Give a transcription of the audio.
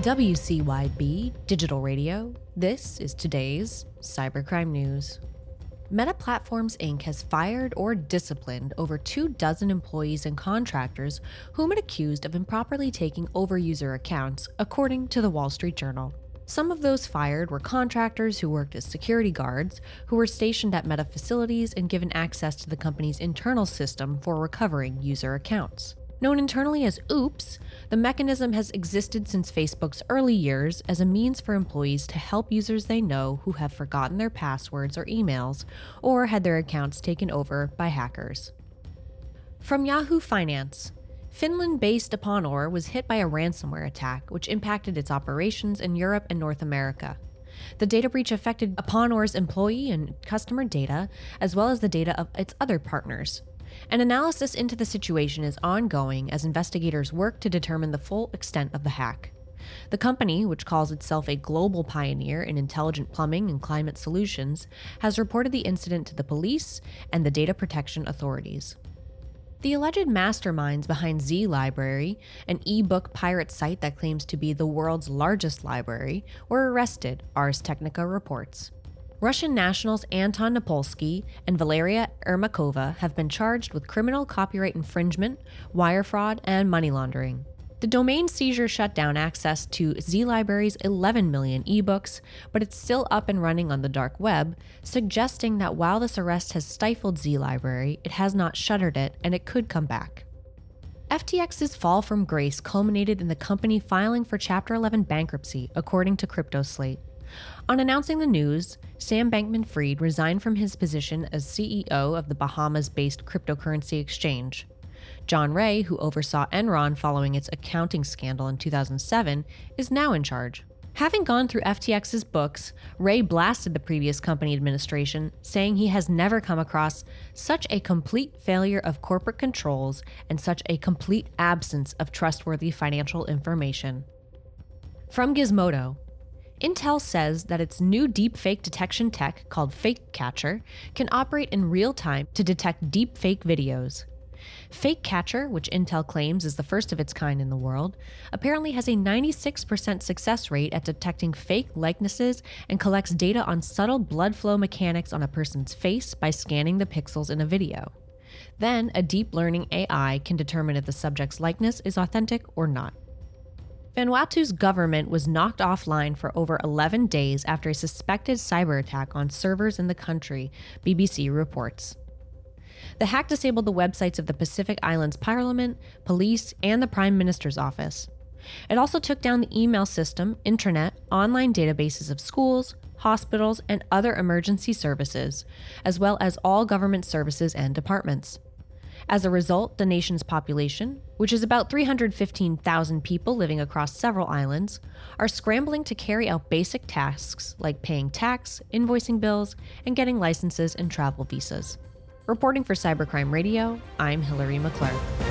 WCYB Digital Radio. This is today's cybercrime news. Meta Platforms Inc. has fired or disciplined over two dozen employees and contractors whom it accused of improperly taking over user accounts, according to the Wall Street Journal. Some of those fired were contractors who worked as security guards, who were stationed at Meta facilities and given access to the company's internal system for recovering user accounts. Known internally as OOPS, the mechanism has existed since Facebook's early years as a means for employees to help users they know who have forgotten their passwords or emails or had their accounts taken over by hackers. From Yahoo Finance, Finland based Uponor was hit by a ransomware attack which impacted its operations in Europe and North America. The data breach affected Uponor's employee and customer data, as well as the data of its other partners, an analysis into the situation is ongoing as investigators work to determine the full extent of the hack. The company, which calls itself a global pioneer in intelligent plumbing and climate solutions, has reported the incident to the police and the data protection authorities. The alleged masterminds behind Z Library, an e-book pirate site that claims to be the world's largest library, were arrested, Ars Technica reports. Russian nationals Anton Napolsky and Valeria Ermakova have been charged with criminal copyright infringement, wire fraud, and money laundering. The domain seizure shut down access to Z Library's 11 million ebooks, but it's still up and running on the dark web, suggesting that while this arrest has stifled Z Library, it has not shuttered it and it could come back. FTX's fall from grace culminated in the company filing for Chapter 11 bankruptcy, according to CryptoSlate. On announcing the news, Sam Bankman Fried resigned from his position as CEO of the Bahamas based cryptocurrency exchange. John Ray, who oversaw Enron following its accounting scandal in 2007, is now in charge. Having gone through FTX's books, Ray blasted the previous company administration, saying he has never come across such a complete failure of corporate controls and such a complete absence of trustworthy financial information. From Gizmodo, Intel says that its new deepfake detection tech called FakeCatcher can operate in real time to detect deepfake videos. FakeCatcher, which Intel claims is the first of its kind in the world, apparently has a 96% success rate at detecting fake likenesses and collects data on subtle blood flow mechanics on a person's face by scanning the pixels in a video. Then, a deep learning AI can determine if the subject's likeness is authentic or not. Vanuatu's government was knocked offline for over 11 days after a suspected cyber attack on servers in the country, BBC reports. The hack disabled the websites of the Pacific Islands Parliament, police, and the Prime Minister's office. It also took down the email system, intranet, online databases of schools, hospitals, and other emergency services, as well as all government services and departments. As a result, the nation's population, which is about 315,000 people living across several islands, are scrambling to carry out basic tasks like paying tax, invoicing bills, and getting licenses and travel visas. Reporting for Cybercrime Radio, I'm Hilary McClure.